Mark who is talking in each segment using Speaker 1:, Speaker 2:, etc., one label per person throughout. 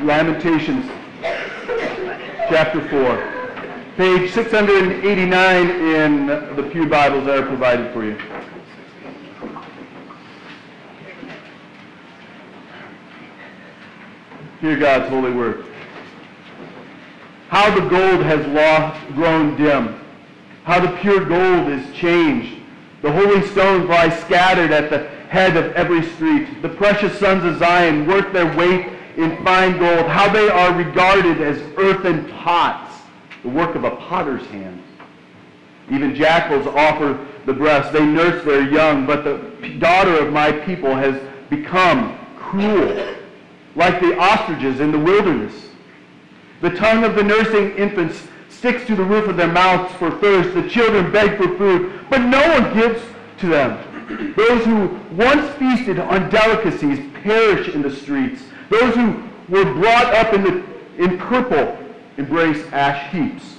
Speaker 1: Lamentations chapter 4. Page 689 in the Pew Bibles that are provided for you. Hear God's holy word. How the gold has lost, grown dim. How the pure gold is changed. The holy stones lie scattered at the head of every street. The precious sons of Zion work their weight in fine gold. How they are regarded as earthen pots, the work of a potter's hand. Even jackals offer the breast. They nurse their young, but the daughter of my people has become cruel, like the ostriches in the wilderness. The tongue of the nursing infants sticks to the roof of their mouths for thirst. The children beg for food, but no one gives to them. Those who once feasted on delicacies perish in the streets. Those who were brought up in, the, in purple embrace ash heaps.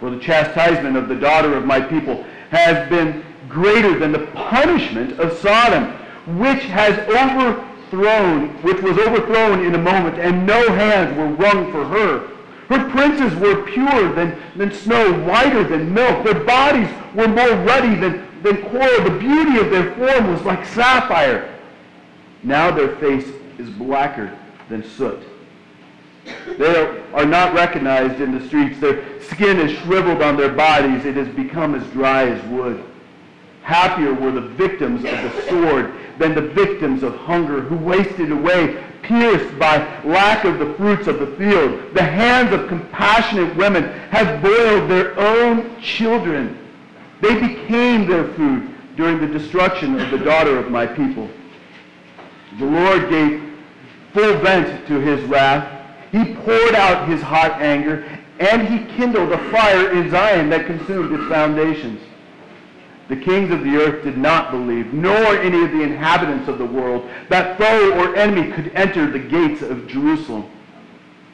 Speaker 1: For the chastisement of the daughter of my people has been greater than the punishment of Sodom, which has overthrown, which was overthrown in a moment, and no hands were wrung for her. Her princes were purer than, than snow, whiter than milk. Their bodies were more ruddy than, than coral. The beauty of their form was like sapphire. Now their face is blacker than soot. They are not recognized in the streets. Their skin is shriveled on their bodies. It has become as dry as wood. Happier were the victims of the sword than the victims of hunger who wasted away pierced by lack of the fruits of the field. The hands of compassionate women have boiled their own children. They became their food during the destruction of the daughter of my people. The Lord gave full vent to his wrath. He poured out his hot anger, and he kindled a fire in Zion that consumed its foundations. The kings of the earth did not believe, nor any of the inhabitants of the world, that foe or enemy could enter the gates of Jerusalem.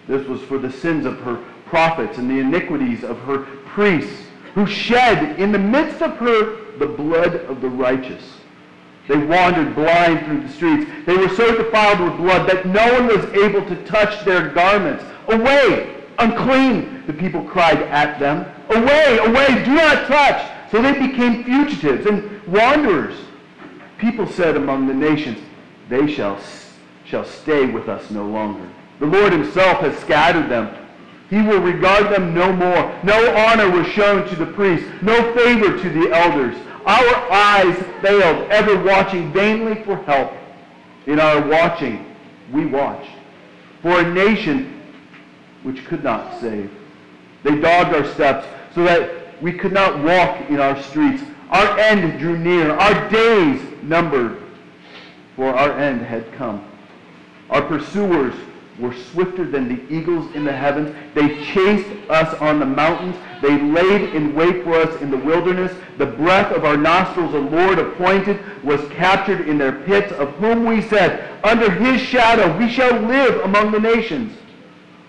Speaker 1: This was for the sins of her prophets and the iniquities of her priests, who shed in the midst of her the blood of the righteous. They wandered blind through the streets. They were so defiled with blood that no one was able to touch their garments. Away, unclean, the people cried at them. Away, away, do not touch. So they became fugitives and wanderers. People said among the nations, they shall, shall stay with us no longer. The Lord himself has scattered them. He will regard them no more. No honor was shown to the priests, no favor to the elders. Our eyes failed, ever watching vainly for help. In our watching, we watched for a nation which could not save. They dogged our steps so that we could not walk in our streets. Our end drew near, our days numbered, for our end had come. Our pursuers were swifter than the eagles in the heavens. They chased us on the mountains. They laid in wait for us in the wilderness. The breath of our nostrils, the Lord appointed, was captured in their pits, of whom we said, Under his shadow we shall live among the nations.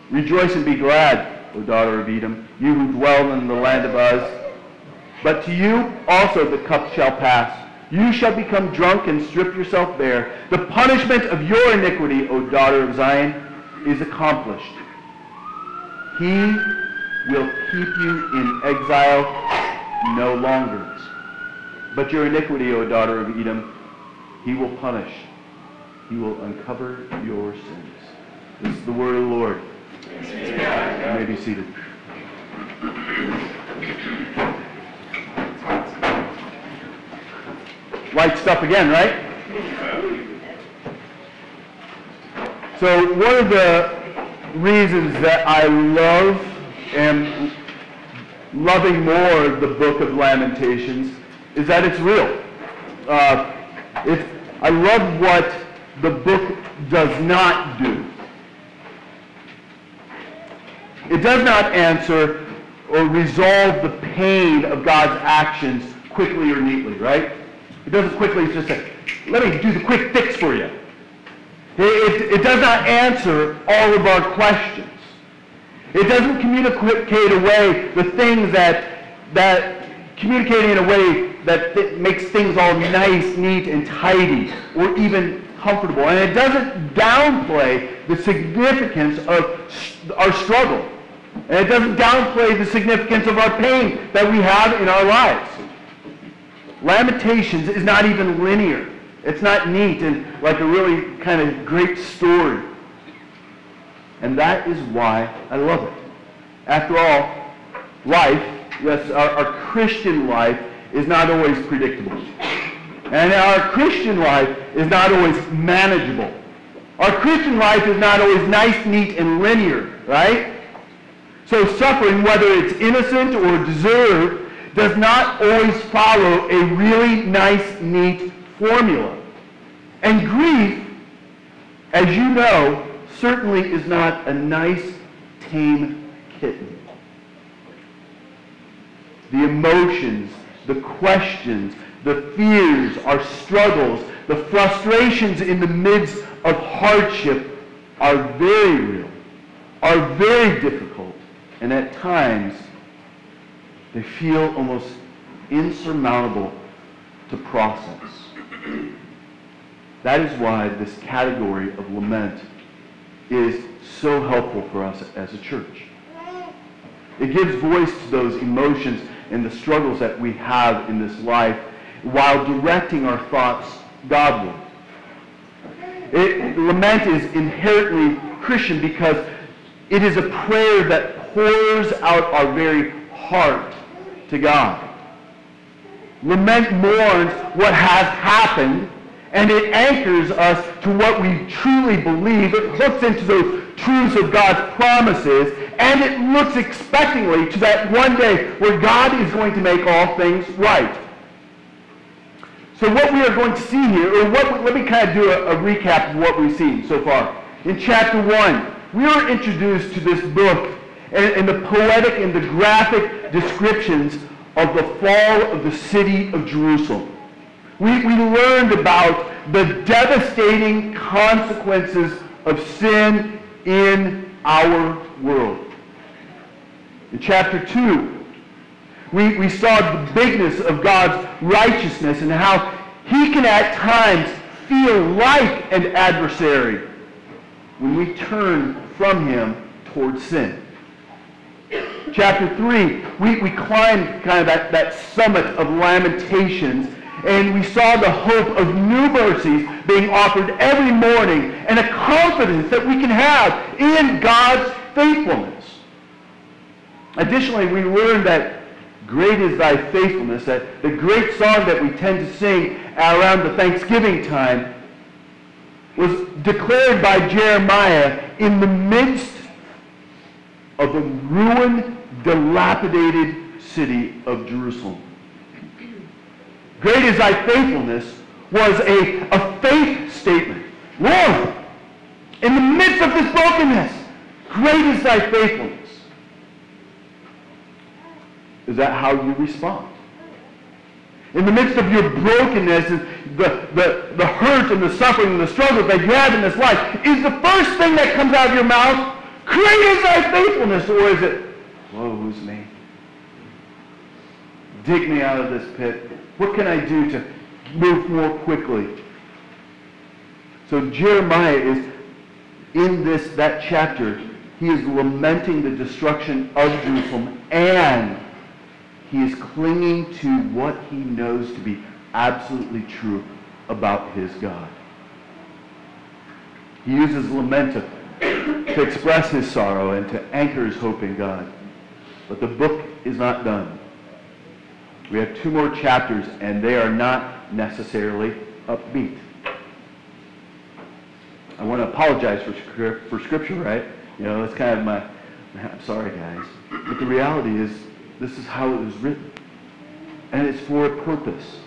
Speaker 1: Rejoice and be glad O daughter of Edom, you who dwell in the land of Uz. But to you also the cup shall pass. You shall become drunk and strip yourself bare. The punishment of your iniquity, O daughter of Zion, is accomplished. He will keep you in exile no longer. But your iniquity, O daughter of Edom, he will punish. He will uncover your sins. This is the word of the Lord. You may be seated. Light stuff again, right? So one of the reasons that I love and loving more the book of Lamentations is that it's real. Uh, I love what the book does not do. It does not answer or resolve the pain of God's actions quickly or neatly, right? It doesn't quickly it's just say, let me do the quick fix for you. It, it, it does not answer all of our questions. It doesn't communicate away the things that, that communicating in a way that th- makes things all nice, neat, and tidy, or even comfortable, and it doesn't downplay the significance of our struggle. And it doesn't downplay the significance of our pain that we have in our lives. Lamentations is not even linear. It's not neat and like a really kind of great story. And that is why I love it. After all, life, yes, our, our Christian life is not always predictable. And our Christian life is not always manageable. Our Christian life is not always nice, neat, and linear, right? So suffering, whether it's innocent or deserved, does not always follow a really nice, neat formula. And grief, as you know, certainly is not a nice, tame kitten. The emotions, the questions, the fears, our struggles, the frustrations in the midst of hardship are very real, are very difficult, and at times they feel almost insurmountable to process. That is why this category of lament is so helpful for us as a church. It gives voice to those emotions and the struggles that we have in this life while directing our thoughts Godward. It, lament is inherently Christian because it is a prayer that pours out our very heart to God. Lament mourns what has happened, and it anchors us to what we truly believe. It hooks into those truths of God's promises, and it looks expectingly to that one day where God is going to make all things right. So what we are going to see here, or what, let me kind of do a, a recap of what we've seen so far. In chapter 1, we are introduced to this book and, and the poetic and the graphic descriptions of the fall of the city of Jerusalem. We, we learned about the devastating consequences of sin in our world. In chapter 2, we, we saw the bigness of God's righteousness and how he can at times feel like an adversary when we turn from him towards sin. Chapter 3, we, we climbed kind of that, that summit of lamentations and we saw the hope of new mercies being offered every morning and a confidence that we can have in God's faithfulness. Additionally, we learned that Great is thy faithfulness. That the great song that we tend to sing around the Thanksgiving time was declared by Jeremiah in the midst of the ruined, dilapidated city of Jerusalem. Great is thy faithfulness was a, a faith statement. Lord, in the midst of this brokenness, great is thy faithfulness. Is that how you respond? In the midst of your brokenness, the, the, the hurt and the suffering and the struggles that you have in this life, is the first thing that comes out of your mouth, great is thy faithfulness, or is it, me? Dig me out of this pit. What can I do to move more quickly? So Jeremiah is in this that chapter, he is lamenting the destruction of Jerusalem and he is clinging to what he knows to be absolutely true about his God. He uses lament to, to express his sorrow and to anchor his hope in God. But the book is not done. We have two more chapters, and they are not necessarily upbeat. I want to apologize for, for Scripture, right? You know, that's kind of my, I'm sorry, guys. But the reality is, this is how it was written. And it's for a purpose.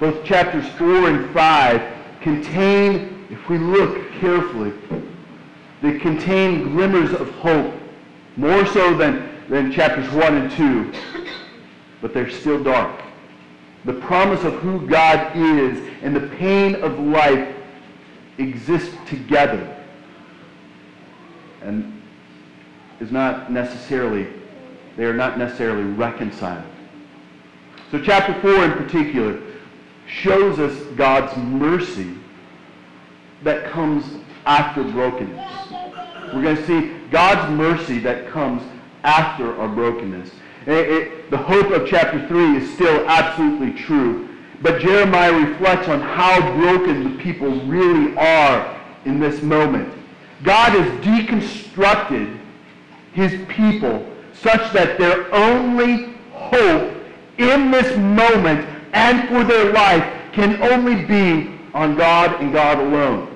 Speaker 1: Both chapters 4 and 5 contain, if we look carefully, they contain glimmers of hope, more so than, than chapters 1 and 2, but they're still dark. The promise of who God is and the pain of life exist together and is not necessarily they are not necessarily reconciled. So chapter 4 in particular shows us God's mercy that comes after brokenness. We're going to see God's mercy that comes after our brokenness. It, it, the hope of chapter 3 is still absolutely true. But Jeremiah reflects on how broken the people really are in this moment. God has deconstructed his people such that their only hope in this moment and for their life can only be on God and God alone.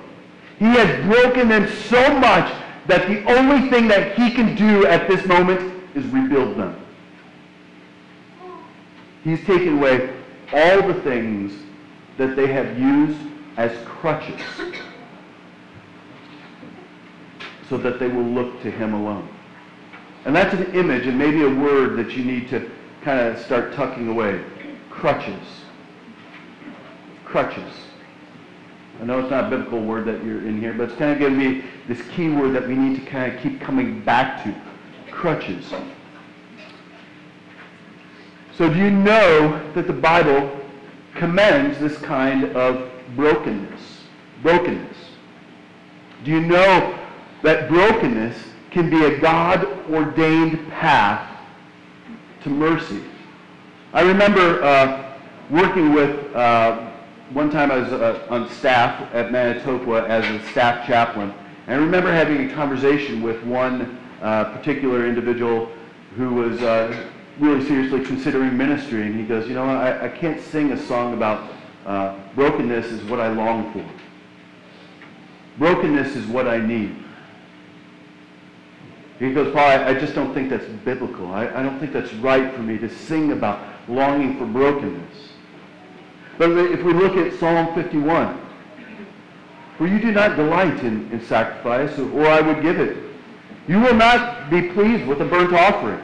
Speaker 1: He has broken them so much that the only thing that he can do at this moment is rebuild them. He's taken away all the things that they have used as crutches so that they will look to him alone. And that's an image and maybe a word that you need to kind of start tucking away. Crutches. Crutches. I know it's not a biblical word that you're in here, but it's kind of giving me this key word that we need to kind of keep coming back to. Crutches. So do you know that the Bible commends this kind of brokenness? Brokenness. Do you know that brokenness can be a God-ordained path to mercy? I remember uh, working with, uh, one time I was uh, on staff at Manitoba as a staff chaplain, and I remember having a conversation with one uh, particular individual who was uh, really seriously considering ministry, and he goes, you know, I, I can't sing a song about uh, brokenness is what I long for. Brokenness is what I need. He goes, Paul, I, I just don't think that's biblical. I, I don't think that's right for me to sing about longing for brokenness. But if we look at Psalm 51, for you do not delight in, in sacrifice, or I would give it. You will not be pleased with a burnt offering.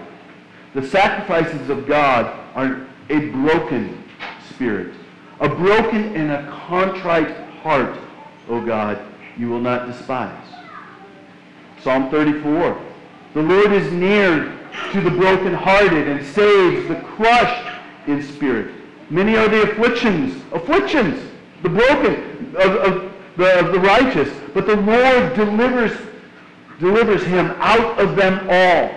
Speaker 1: The sacrifices of God are a broken spirit. A broken and a contrite heart, O God, you will not despise. Psalm 34. The Lord is near to the brokenhearted and saves the crushed in spirit. Many are the afflictions, afflictions, the broken of, of, the, of the righteous, but the Lord delivers, delivers him out of them all.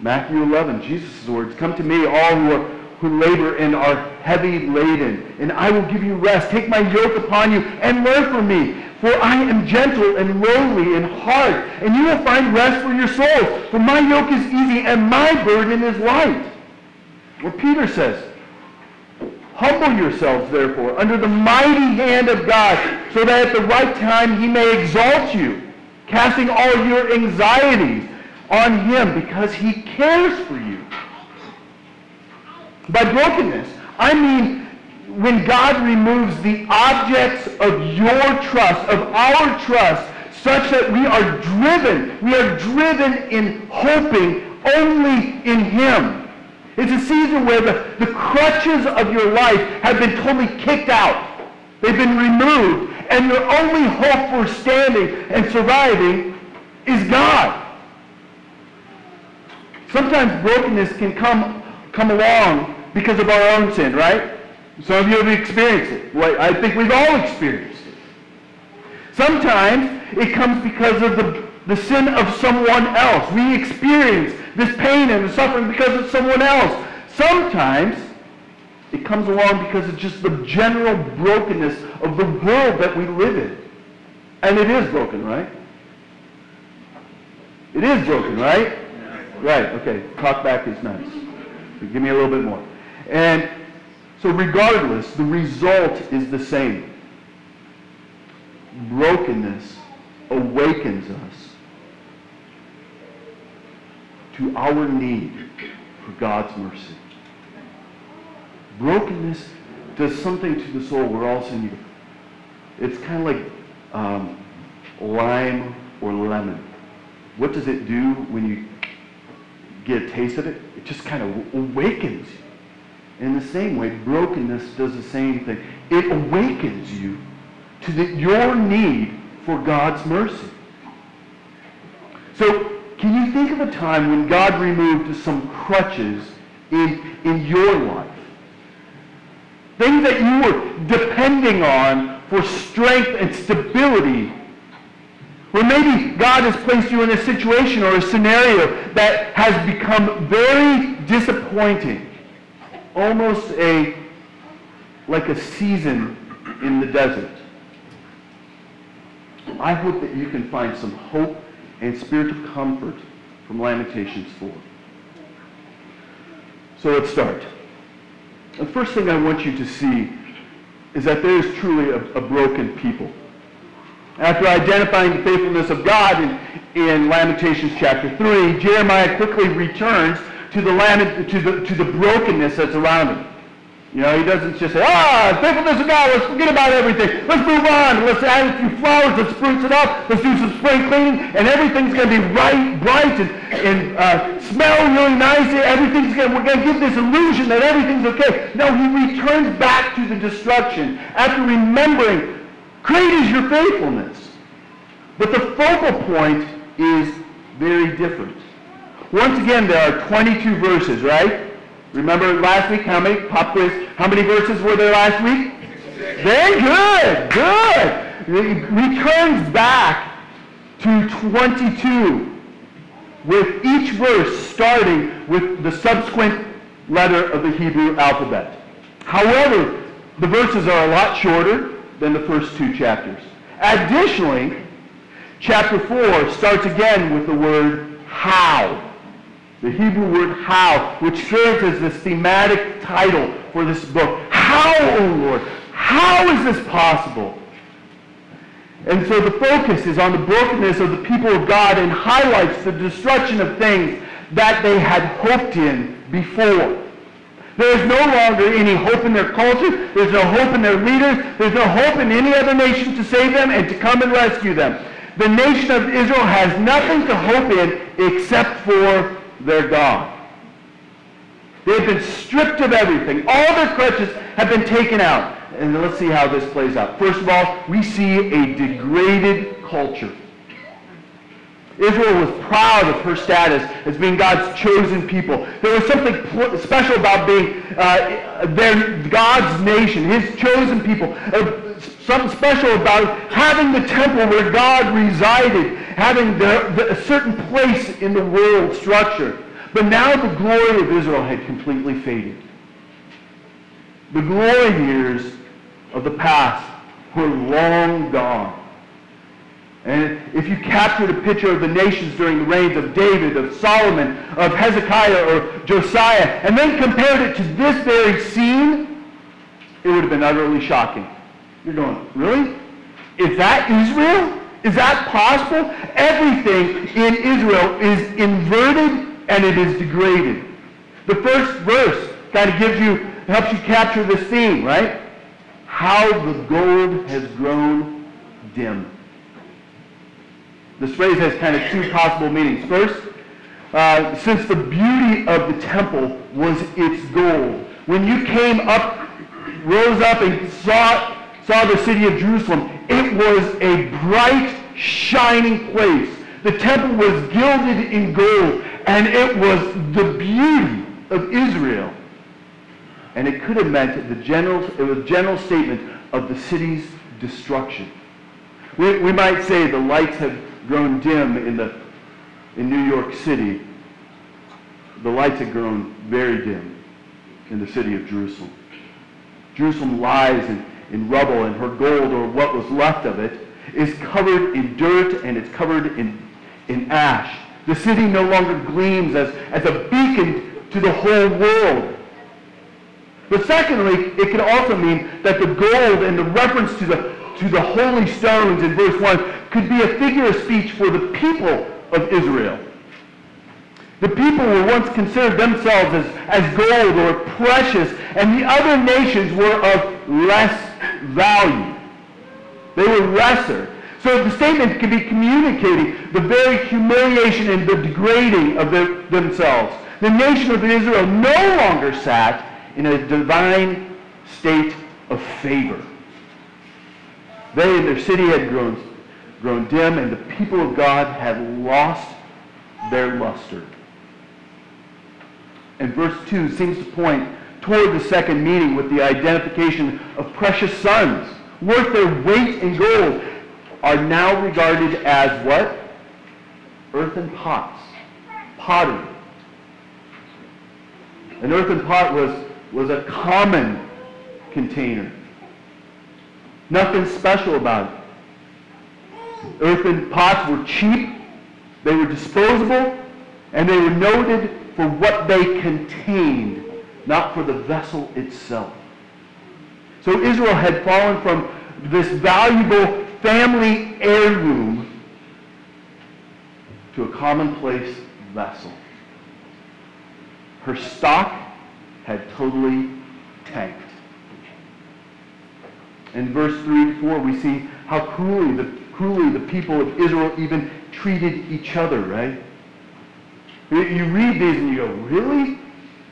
Speaker 1: Matthew 11, Jesus' words, Come to me, all who, are, who labor and are heavy laden, and I will give you rest. Take my yoke upon you and learn from me, for I am gentle and lowly in heart, and you will find rest for your souls. For my yoke is easy and my burden is light. What Peter says, Humble yourselves, therefore, under the mighty hand of God, so that at the right time he may exalt you, casting all your anxieties on him because he cares for you. By brokenness, I mean when God removes the objects of your trust, of our trust, such that we are driven, we are driven in hoping only in him. It's a season where the, the crutches of your life have been totally kicked out. They've been removed. And your only hope for standing and surviving is God. Sometimes brokenness can come, come along because of our own sin, right? Some of you have experienced it. Well, I think we've all experienced it. Sometimes it comes because of the, the sin of someone else. We experience this pain and the suffering because of someone else. Sometimes it comes along because of just the general brokenness of the world that we live in. And it is broken, right? It is broken, right? Right, okay. Talk back is nice. Give me a little bit more. And so regardless, the result is the same. Brokenness awakens us to our need for God's mercy. Brokenness does something to the soul where all you, it's kind of like um, lime or lemon. What does it do when you get a taste of it, it just kind of awakens you. In the same way, brokenness does the same thing. It awakens you to the, your need for God's mercy. So, can you think of a time when God removed some crutches in, in your life? Things that you were depending on for strength and stability. Or maybe God has placed you in a situation or a scenario that has become very disappointing. Almost a, like a season in the desert. I hope that you can find some hope and spirit of comfort from Lamentations 4. So let's start. The first thing I want you to see is that there is truly a, a broken people. After identifying the faithfulness of God in, in Lamentations chapter 3, Jeremiah quickly returns to the, lament, to, the, to the brokenness that's around him. You know, he doesn't just say, ah, faithfulness of God, let's forget about everything. Let's move on. Let's add a few flowers. Let's spruce it up. Let's do some spring cleaning. And everything's going to be right, bright, and, and uh, smell really nice. Everything's going to, we're going to give this illusion that everything's okay. No, he returns back to the destruction after remembering, great is your faithfulness. But the focal point is very different. Once again, there are 22 verses, right? Remember last week how many pop quiz? How many verses were there last week? Very good, good. It returns back to 22 with each verse starting with the subsequent letter of the Hebrew alphabet. However, the verses are a lot shorter than the first two chapters. Additionally, chapter 4 starts again with the word how. The Hebrew word how, which serves as the thematic title for this book. How, O oh Lord? How is this possible? And so the focus is on the brokenness of the people of God and highlights the destruction of things that they had hoped in before. There is no longer any hope in their culture. There's no hope in their leaders. There's no hope in any other nation to save them and to come and rescue them. The nation of Israel has nothing to hope in except for their God. They've been stripped of everything. All their crutches have been taken out. And let's see how this plays out. First of all, we see a degraded culture. Israel was proud of her status as being God's chosen people. There was something special about being uh, their, God's nation, his chosen people. Uh, something special about having the temple where God resided, having the, the, a certain place in the world structure. But now the glory of Israel had completely faded. The glory years of the past were long gone. And if you captured a picture of the nations during the reigns of David, of Solomon, of Hezekiah, or Josiah, and then compared it to this very scene, it would have been utterly shocking. You're going, really? Is that Israel? Is that possible? Everything in Israel is inverted and it is degraded. The first verse kind of gives you, helps you capture the scene, right? How the gold has grown dim. This phrase has kind of two possible meanings. First, uh, since the beauty of the temple was its gold. When you came up, rose up and saw, saw the city of Jerusalem, it was a bright, shining place. The temple was gilded in gold, and it was the beauty of Israel. And it could have meant the general, it was a general statement of the city's destruction. We, we might say the lights have grown dim in, the, in New York City, the lights had grown very dim in the city of Jerusalem. Jerusalem lies in, in rubble, and her gold, or what was left of it, is covered in dirt and it's covered in, in ash. The city no longer gleams as, as a beacon to the whole world. But secondly, it can also mean that the gold and the reference to the, to the holy stones in verse 1 could be a figure of speech for the people of Israel. The people were once considered themselves as, as gold or precious, and the other nations were of less value. They were lesser. So the statement can be communicating the very humiliation and the degrading of the, themselves. The nation of Israel no longer sat in a divine state of favor. They and their city had grown grown dim, and the people of God had lost their luster. And verse 2 seems to point toward the second meeting with the identification of precious sons worth their weight in gold, are now regarded as what? Earthen pots, pottery. An earthen pot was, was a common container. Nothing special about it. Earthen pots were cheap, they were disposable, and they were noted for what they contained, not for the vessel itself. So Israel had fallen from this valuable family heirloom to a commonplace vessel. Her stock had totally tanked. In verse 3 to 4, we see how cruelly the, cruelly the people of Israel even treated each other, right? You read these and you go, really?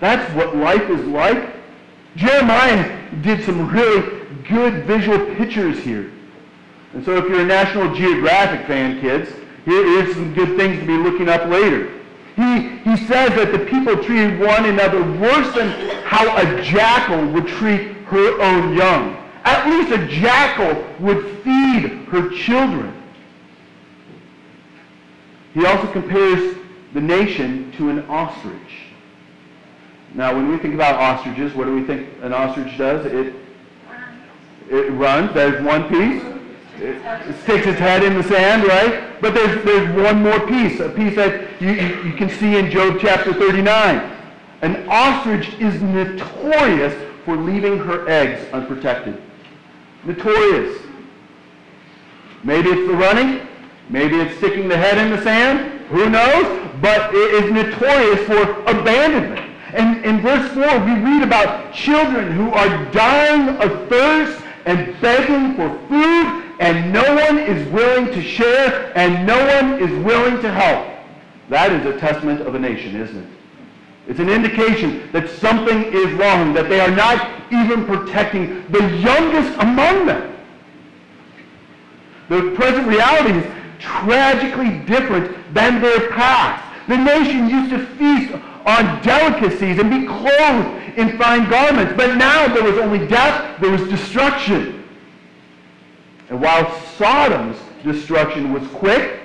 Speaker 1: That's what life is like? Jeremiah did some really good visual pictures here. And so if you're a National Geographic fan, kids, here's some good things to be looking up later. He, he says that the people treated one another worse than how a jackal would treat her own young. At least a jackal would feed her children. He also compares the nation to an ostrich. Now, when we think about ostriches, what do we think an ostrich does? It, it runs. There's one piece. It, sticks its head in the sand, right? But there's, there's one more piece, a piece that you, you, you can see in Job chapter 39. An ostrich is notorious for leaving her eggs unprotected. Notorious. Maybe it's the running. Maybe it's sticking the head in the sand. Who knows? But it is notorious for abandonment. And in verse 4, we read about children who are dying of thirst and begging for food, and no one is willing to share, and no one is willing to help. That is a testament of a nation, isn't it? It's an indication that something is wrong, that they are not even protecting the youngest among them. The present reality is tragically different than their past. The nation used to feast on delicacies and be clothed in fine garments. But now there was only death, there was destruction. And while Sodom's destruction was quick,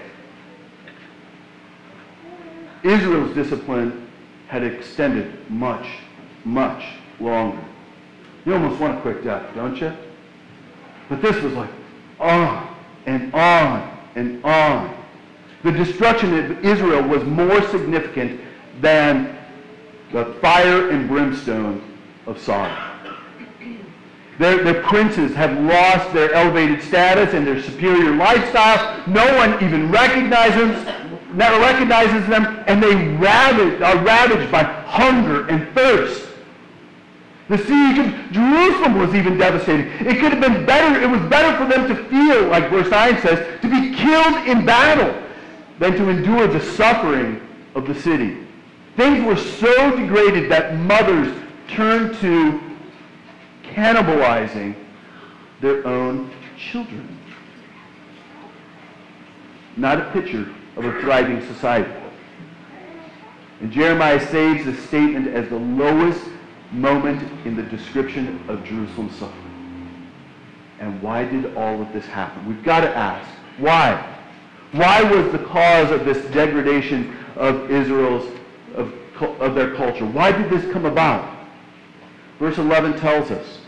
Speaker 1: Israel's discipline had extended much, much longer. You almost want a quick death, don't you? But this was like on and on and on. The destruction of Israel was more significant than the fire and brimstone of Sodom. Their, their princes have lost their elevated status and their superior lifestyle. No one even recognizes, never recognizes them, and they ravage, are ravaged by hunger and thirst. The siege of Jerusalem was even devastating. It could have been better, it was better for them to feel, like verse 9 says, to be killed in battle than to endure the suffering of the city. Things were so degraded that mothers turned to cannibalizing their own children. Not a picture of a thriving society. And Jeremiah saves the statement as the lowest moment in the description of Jerusalem's suffering. And why did all of this happen? We've got to ask, why? Why was the cause of this degradation of Israel's of, of their culture. Why did this come about? Verse 11 tells us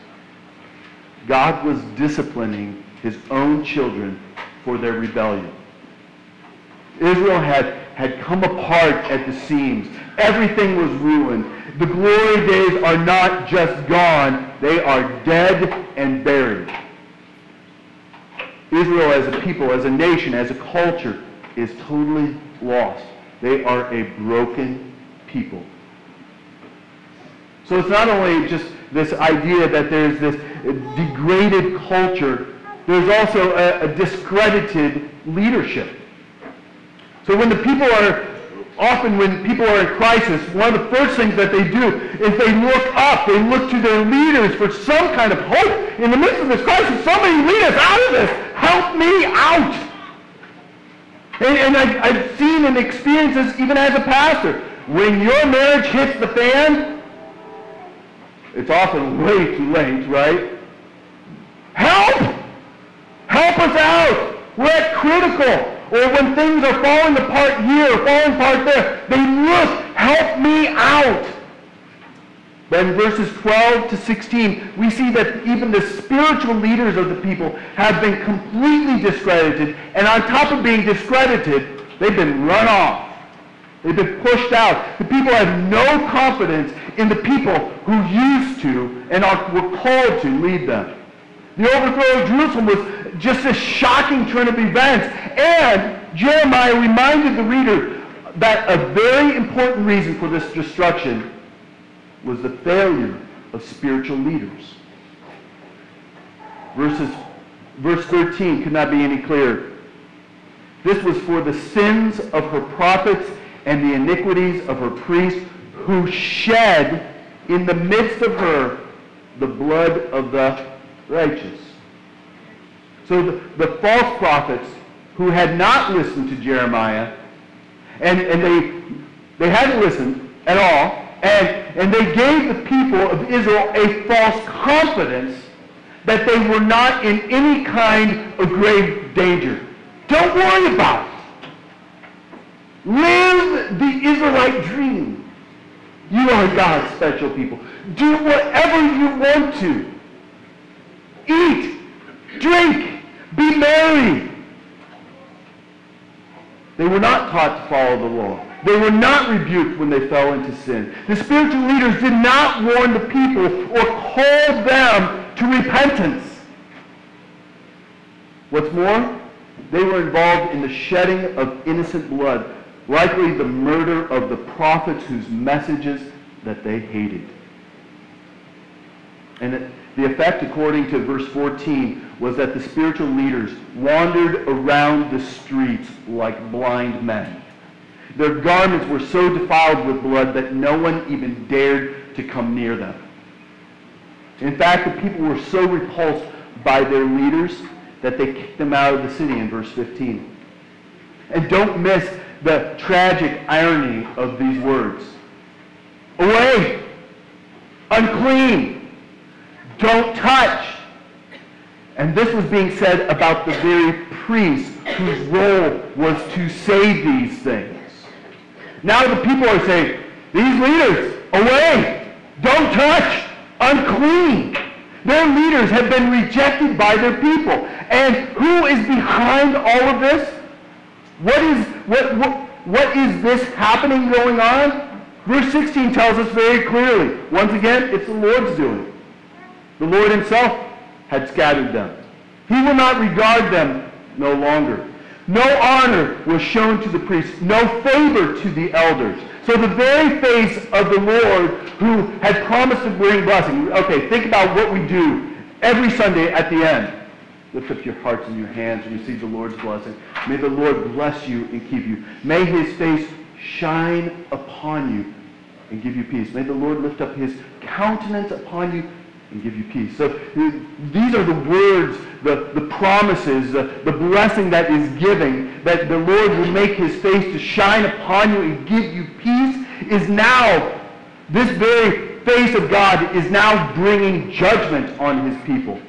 Speaker 1: God was disciplining his own children for their rebellion. Israel had, had come apart at the seams. Everything was ruined. The glory days are not just gone, they are dead and buried. Israel as a people, as a nation, as a culture, is totally lost. They are a broken people. So it's not only just this idea that there's this degraded culture, there's also a, a discredited leadership. So when the people are, often when people are in crisis, one of the first things that they do is they look up, they look to their leaders for some kind of hope. In the midst of this crisis, somebody lead us out of this. Help me out. And, and I've, I've seen and experienced this even as a pastor. When your marriage hits the fan, it's often way too late, right? Help! Help us out. We're at critical. Or when things are falling apart here, falling apart there, they look, help me out. Then verses 12 to 16, we see that even the spiritual leaders of the people have been completely discredited. And on top of being discredited, they've been run off. They've been pushed out. The people have no confidence in the people who used to and are, were called to lead them. The overthrow of Jerusalem was just a shocking turn of events. And Jeremiah reminded the reader that a very important reason for this destruction was the failure of spiritual leaders. Verses, verse 13 could not be any clearer. This was for the sins of her prophets and the iniquities of her priests who shed in the midst of her the blood of the righteous. So the, the false prophets who had not listened to Jeremiah, and, and they, they hadn't listened at all, and, and they gave the people of Israel a false confidence that they were not in any kind of grave danger. Don't worry about it. Live the Israelite dream. You are God's special people. Do whatever you want to. Eat, drink, be merry. They were not taught to follow the law. They were not rebuked when they fell into sin. The spiritual leaders did not warn the people or call them to repentance. What's more, they were involved in the shedding of innocent blood, likely the murder of the prophets whose messages that they hated. And the effect, according to verse 14, was that the spiritual leaders wandered around the streets like blind men. Their garments were so defiled with blood that no one even dared to come near them. In fact, the people were so repulsed by their leaders that they kicked them out of the city in verse 15. And don't miss the tragic irony of these words. Away! Unclean! Don't touch! And this was being said about the very priests whose role was to say these things. Now the people are saying, these leaders, away! Don't touch! Unclean! Their leaders have been rejected by their people. And who is behind all of this? What is, what, what, what is this happening going on? Verse 16 tells us very clearly. Once again, it's the Lord's doing. The Lord himself had scattered them. He will not regard them no longer. No honor was shown to the priests, no favor to the elders. So the very face of the Lord who had promised to bring blessing. Okay, think about what we do every Sunday at the end. Lift up your hearts and your hands and receive the Lord's blessing. May the Lord bless you and keep you. May his face shine upon you and give you peace. May the Lord lift up his countenance upon you and give you peace. So these are the words, the, the promises, the, the blessing that is giving, that the Lord will make his face to shine upon you and give you peace, is now, this very face of God is now bringing judgment on his people.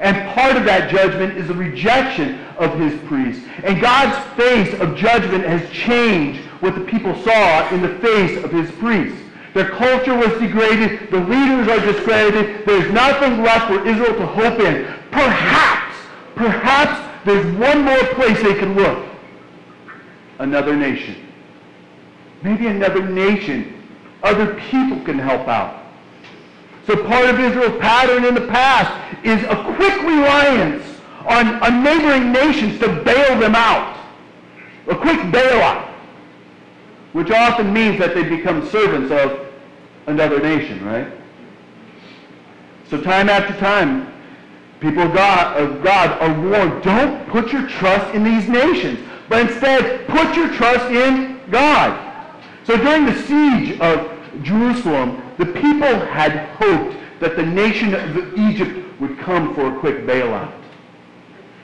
Speaker 1: And part of that judgment is the rejection of his priests. And God's face of judgment has changed what the people saw in the face of his priests. Their culture was degraded. The leaders are discredited. There's nothing left for Israel to hope in. Perhaps, perhaps there's one more place they can look. Another nation. Maybe another nation. Other people can help out. So part of Israel's pattern in the past is a quick reliance on, on neighboring nations to bail them out. A quick bailout. Which often means that they become servants of another nation, right? So time after time, people of God, of God are warned, don't put your trust in these nations, but instead put your trust in God. So during the siege of Jerusalem, the people had hoped that the nation of Egypt would come for a quick bailout.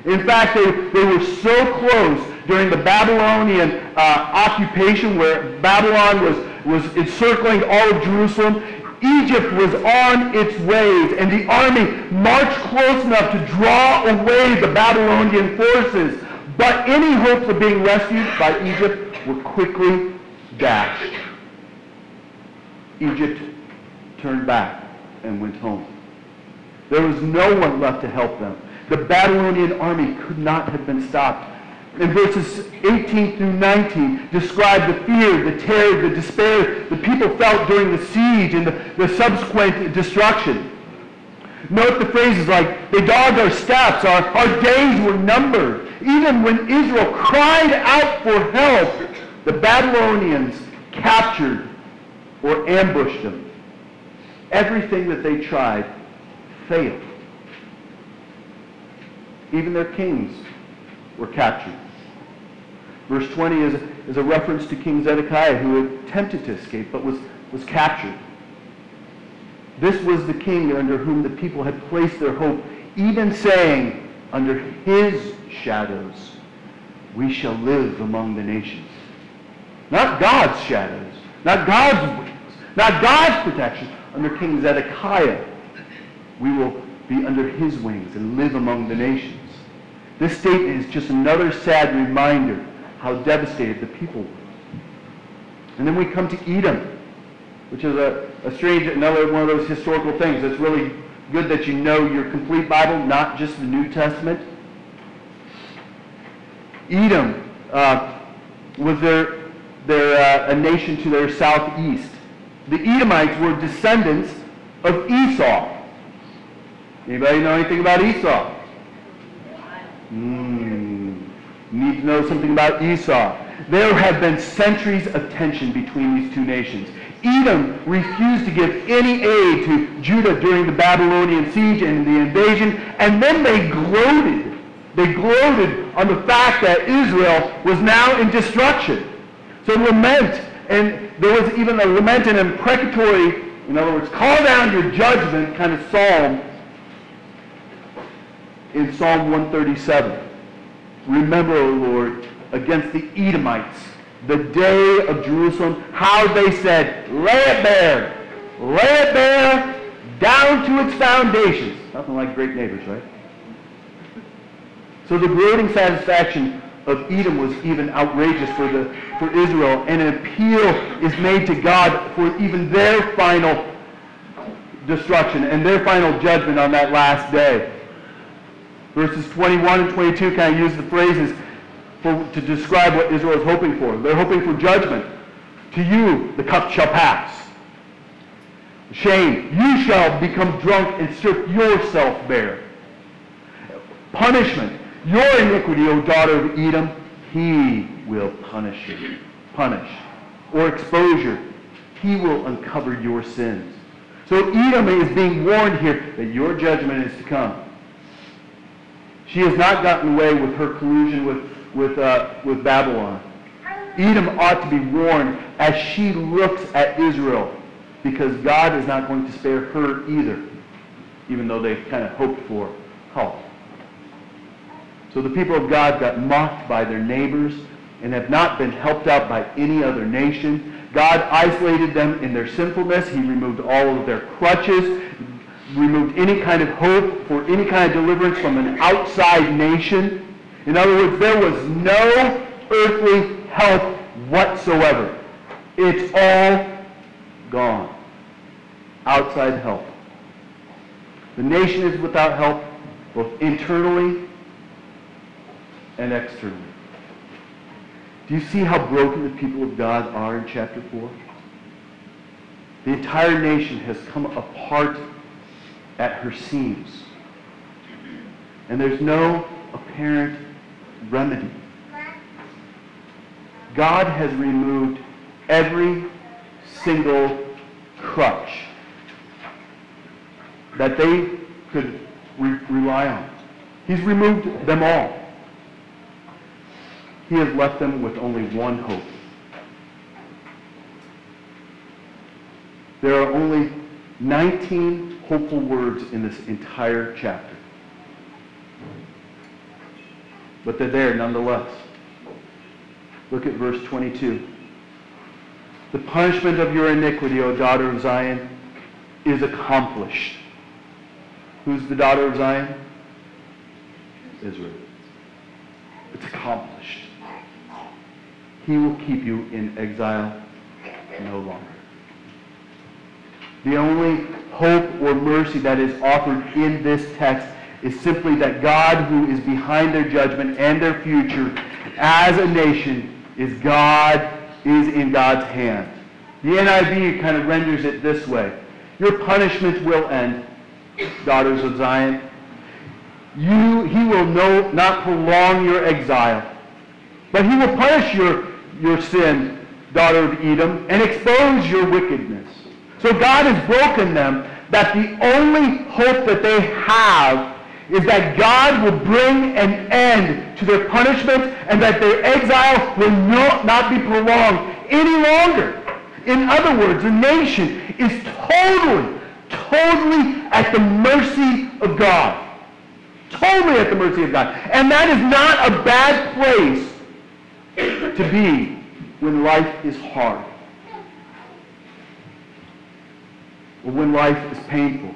Speaker 1: In fact, they, they were so close during the Babylonian uh, occupation where Babylon was was encircling all of Jerusalem. Egypt was on its ways, and the army marched close enough to draw away the Babylonian forces. But any hopes of being rescued by Egypt were quickly dashed. Egypt turned back and went home. There was no one left to help them. The Babylonian army could not have been stopped. And verses 18 through 19 describe the fear, the terror, the despair the people felt during the siege and the, the subsequent destruction. Note the phrases like, they dogged our steps, our, our days were numbered. Even when Israel cried out for help, the Babylonians captured or ambushed them. Everything that they tried failed. Even their kings were captured. Verse 20 is, is a reference to King Zedekiah who attempted to escape but was, was captured. This was the king under whom the people had placed their hope, even saying, under his shadows we shall live among the nations. Not God's shadows, not God's wings, not God's protection. Under King Zedekiah, we will be under his wings and live among the nations. This statement is just another sad reminder how devastated the people were. And then we come to Edom, which is a, a strange, another one of those historical things. It's really good that you know your complete Bible, not just the New Testament. Edom uh, was their, their, uh, a nation to their southeast. The Edomites were descendants of Esau. Anybody know anything about Esau? Mm, need to know something about Esau. There have been centuries of tension between these two nations. Edom refused to give any aid to Judah during the Babylonian siege and the invasion, and then they gloated. They gloated on the fact that Israel was now in destruction. So lament, and there was even a lament and imprecatory, in other words, call down your judgment kind of psalm in Psalm 137. Remember, O Lord, against the Edomites, the day of Jerusalem, how they said, lay it bare, lay it bare, down to its foundations. Nothing like great neighbors, right? So the gloating satisfaction of Edom was even outrageous for, the, for Israel, and an appeal is made to God for even their final destruction and their final judgment on that last day. Verses 21 and 22 kind of use the phrases for, to describe what Israel is hoping for. They're hoping for judgment. To you, the cup shall pass. Shame. You shall become drunk and strip yourself bare. Punishment. Your iniquity, O daughter of Edom, he will punish you. Punish. Or exposure. He will uncover your sins. So Edom is being warned here that your judgment is to come. She has not gotten away with her collusion with, with, uh, with Babylon. Edom ought to be warned as she looks at Israel because God is not going to spare her either, even though they kind of hoped for help. So the people of God got mocked by their neighbors and have not been helped out by any other nation. God isolated them in their sinfulness. He removed all of their crutches removed any kind of hope for any kind of deliverance from an outside nation. In other words, there was no earthly help whatsoever. It's all gone. Outside help. The nation is without help, both internally and externally. Do you see how broken the people of God are in chapter 4? The entire nation has come apart at her seams. And there's no apparent remedy. God has removed every single crutch that they could re- rely on. He's removed them all. He has left them with only one hope. There are only 19 hopeful words in this entire chapter. But they're there nonetheless. Look at verse 22. The punishment of your iniquity, O daughter of Zion, is accomplished. Who's the daughter of Zion? Israel. It's accomplished. He will keep you in exile no longer. The only hope or mercy that is offered in this text is simply that God, who is behind their judgment and their future as a nation, is God, is in God's hand. The NIV kind of renders it this way. Your punishment will end, daughters of Zion. You, he will no, not prolong your exile, but he will punish your, your sin, daughter of Edom, and expose your wickedness. So God has broken them that the only hope that they have is that God will bring an end to their punishment and that their exile will no, not be prolonged any longer. In other words, the nation is totally, totally at the mercy of God. Totally at the mercy of God. And that is not a bad place to be when life is hard. Or when life is painful.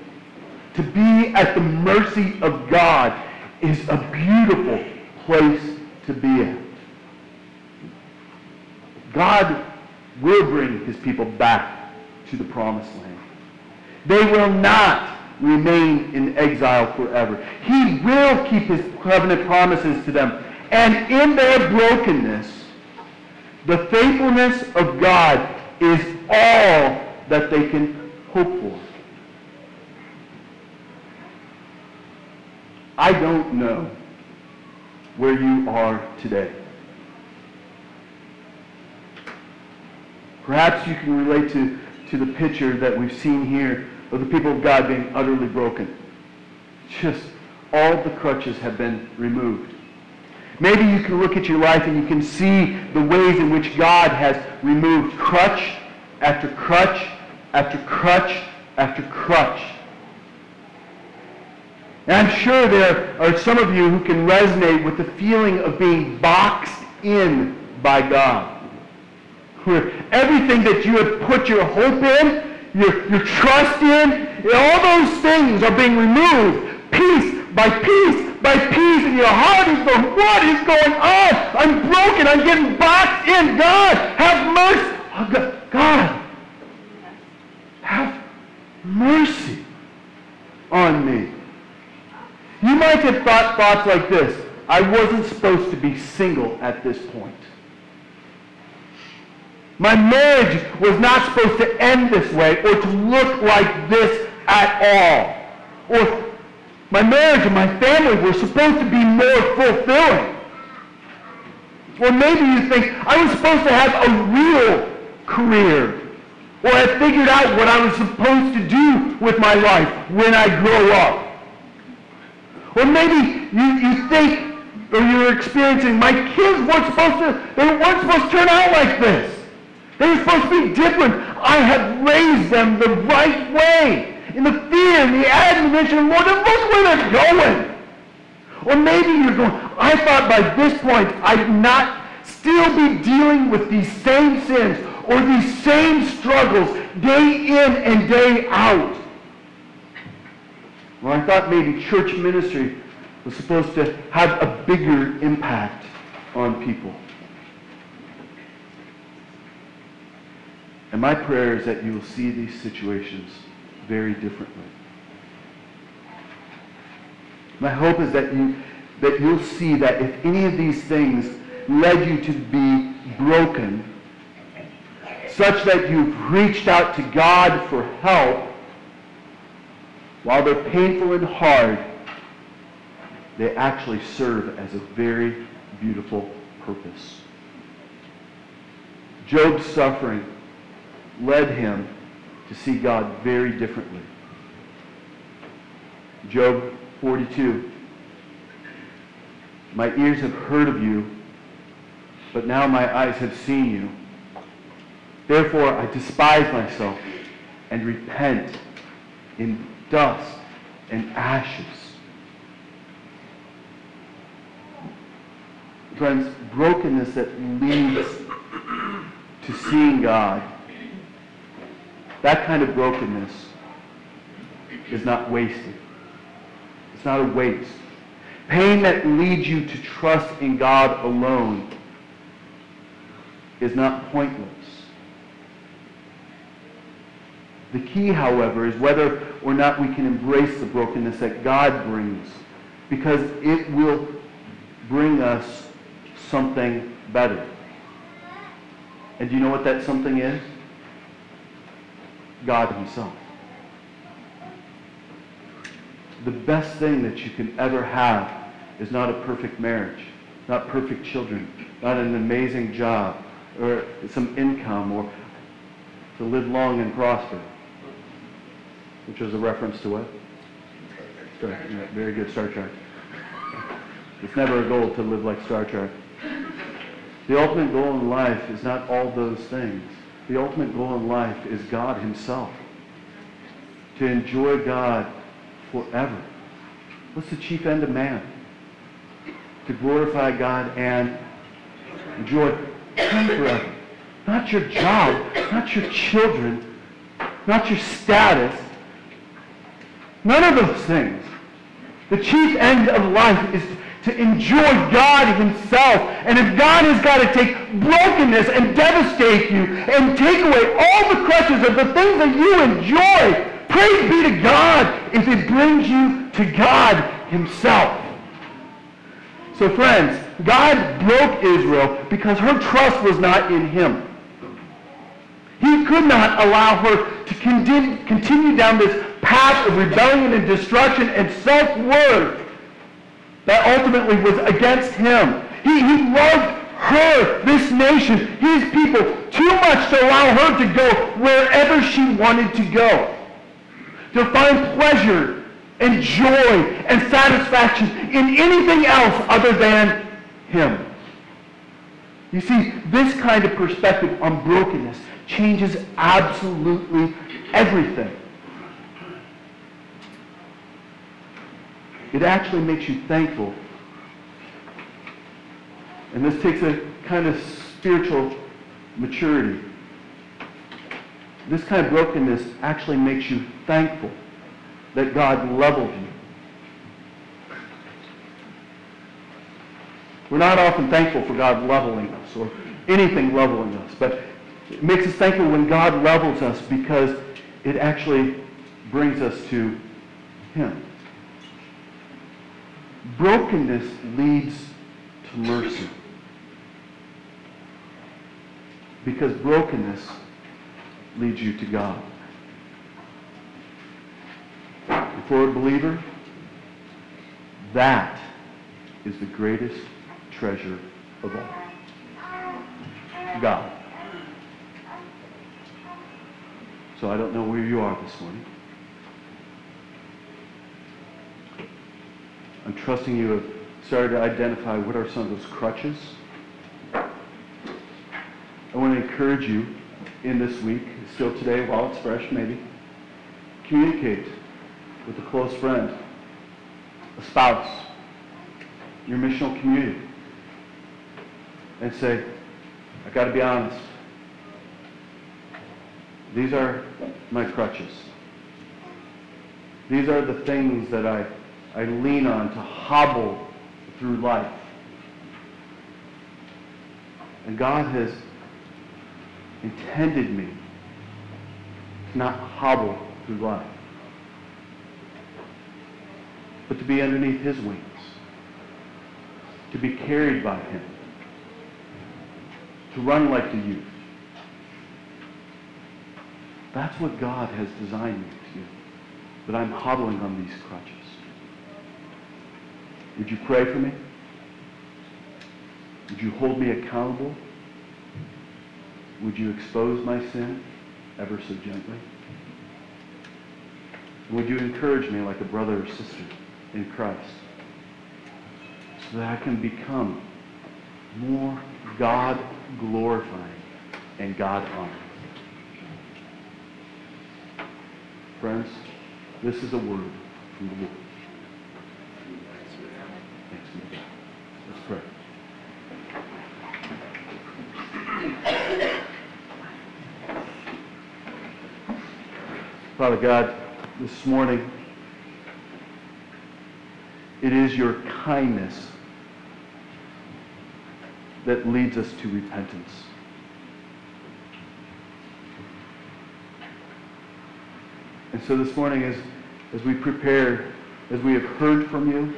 Speaker 1: To be at the mercy of God is a beautiful place to be at. God will bring his people back to the promised land. They will not remain in exile forever. He will keep his covenant promises to them. And in their brokenness, the faithfulness of God is all that they can hope for. I don't know where you are today. Perhaps you can relate to, to the picture that we've seen here of the people of God being utterly broken. Just all the crutches have been removed. Maybe you can look at your life and you can see the ways in which God has removed crutch after crutch after crutch after crutch. And I'm sure there are some of you who can resonate with the feeling of being boxed in by God. Where everything that you have put your hope in, your, your trust in, all those things are being removed piece by piece by piece and your heart is going, what is going on? I'm broken. I'm getting boxed in. God, have mercy. Oh, God, have mercy on me. You might have thought thoughts like this. I wasn't supposed to be single at this point. My marriage was not supposed to end this way or to look like this at all. Or my marriage and my family were supposed to be more fulfilling. Or maybe you think I was supposed to have a real career. Or I figured out what I was supposed to do with my life when I grow up. Or maybe you, you think or you're experiencing my kids weren't supposed to they weren't supposed to turn out like this. They were supposed to be different. I have raised them the right way. In the fear and the admonition Lord. And look where they're going. Or maybe you're going, I thought by this point I'd not still be dealing with these same sins or these same struggles day in and day out. Well, I thought maybe church ministry was supposed to have a bigger impact on people. And my prayer is that you will see these situations very differently. My hope is that you that you'll see that if any of these things led you to be broken, such that you've reached out to God for help, while they're painful and hard, they actually serve as a very beautiful purpose. Job's suffering led him to see God very differently. Job 42. My ears have heard of you, but now my eyes have seen you. Therefore I despise myself and repent in dust and ashes. Friends, brokenness that leads to seeing God that kind of brokenness is not wasted. It's not a waste. Pain that leads you to trust in God alone is not pointless. The key, however, is whether or not we can embrace the brokenness that God brings, because it will bring us something better. And do you know what that something is? God himself. The best thing that you can ever have is not a perfect marriage, not perfect children, not an amazing job, or some income, or to live long and prosper. Which was a reference to what? Star, yeah, very good, Star Trek. It's never a goal to live like Star Trek. The ultimate goal in life is not all those things. The ultimate goal in life is God himself. To enjoy God forever. What's the chief end of man? To glorify God and enjoy Him forever. Not your job, not your children, not your status. None of those things. The chief end of life is to enjoy God himself. And if God has got to take brokenness and devastate you and take away all the crutches of the things that you enjoy, praise be to God if it brings you to God himself. So friends, God broke Israel because her trust was not in him. He could not allow her to continue down this path of rebellion and destruction and self-worth that ultimately was against him. He, he loved her, this nation, his people, too much to allow her to go wherever she wanted to go. To find pleasure and joy and satisfaction in anything else other than him. You see, this kind of perspective on brokenness changes absolutely everything. It actually makes you thankful. And this takes a kind of spiritual maturity. This kind of brokenness actually makes you thankful that God leveled you. We're not often thankful for God leveling us or anything leveling us, but it makes us thankful when God levels us because it actually brings us to Him. Brokenness leads to mercy. Because brokenness leads you to God. For a believer, that is the greatest treasure of all. God. So I don't know where you are this morning. I'm trusting you have started to identify what are some of those crutches. I want to encourage you in this week, still today while it's fresh maybe, communicate with a close friend, a spouse, your missional community, and say, I got to be honest. These are my crutches. These are the things that I I lean on to hobble through life. And God has intended me to not hobble through life, but to be underneath his wings, to be carried by him, to run like the youth. That's what God has designed me to do, but I'm hobbling on these crutches. Would you pray for me? Would you hold me accountable? Would you expose my sin ever so gently? would you encourage me like a brother or sister in Christ so that I can become more God glorifying and God honoring? Friends, this is a word from the Lord. Let's pray. Father God, this morning, it is your kindness that leads us to repentance. And so this morning, as, as we prepare, as we have heard from you,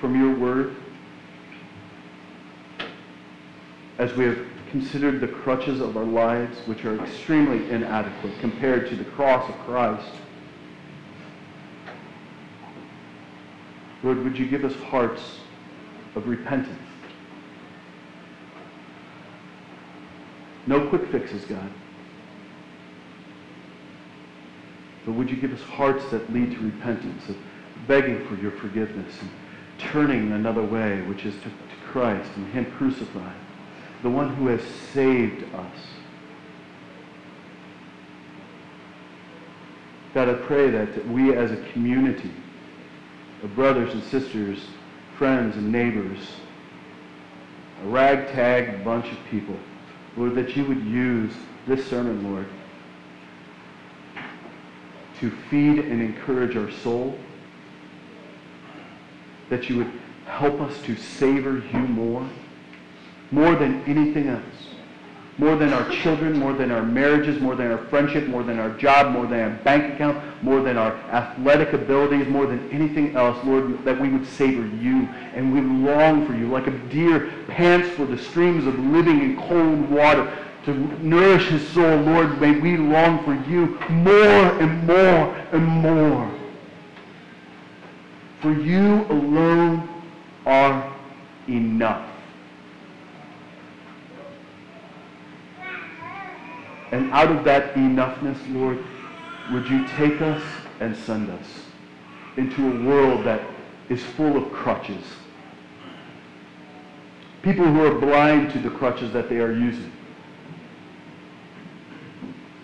Speaker 1: from your word, as we have considered the crutches of our lives, which are extremely inadequate compared to the cross of Christ, Lord, would you give us hearts of repentance? No quick fixes, God. But would you give us hearts that lead to repentance, of begging for your forgiveness and turning another way, which is to, to Christ and Him crucified, the one who has saved us. God, I pray that we as a community of brothers and sisters, friends and neighbors, a ragtag bunch of people, Lord, that you would use this sermon, Lord, to feed and encourage our soul, that you would help us to savor you more, more than anything else, more than our children, more than our marriages, more than our friendship, more than our job, more than our bank account, more than our athletic abilities, more than anything else, Lord, that we would savor you and we long for you like a deer pants for the streams of living and cold water to nourish his soul, Lord, may we long for you more and more and more. For you alone are enough. And out of that enoughness, Lord, would you take us and send us into a world that is full of crutches. People who are blind to the crutches that they are using.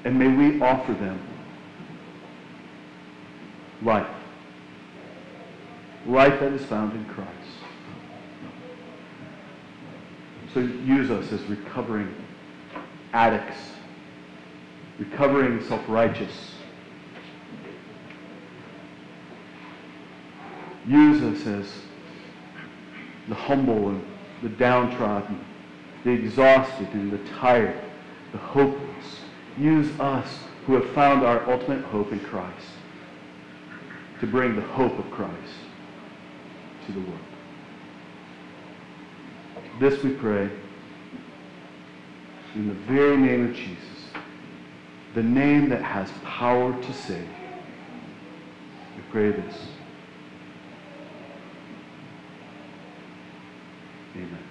Speaker 1: And may we offer them life. Life that is found in Christ. So use us as recovering addicts, recovering self-righteous. Use us as the humble and the downtrodden, the exhausted and the tired, the hopeless use us who have found our ultimate hope in Christ to bring the hope of Christ to the world. This we pray in the very name of Jesus, the name that has power to save. We pray this. Amen.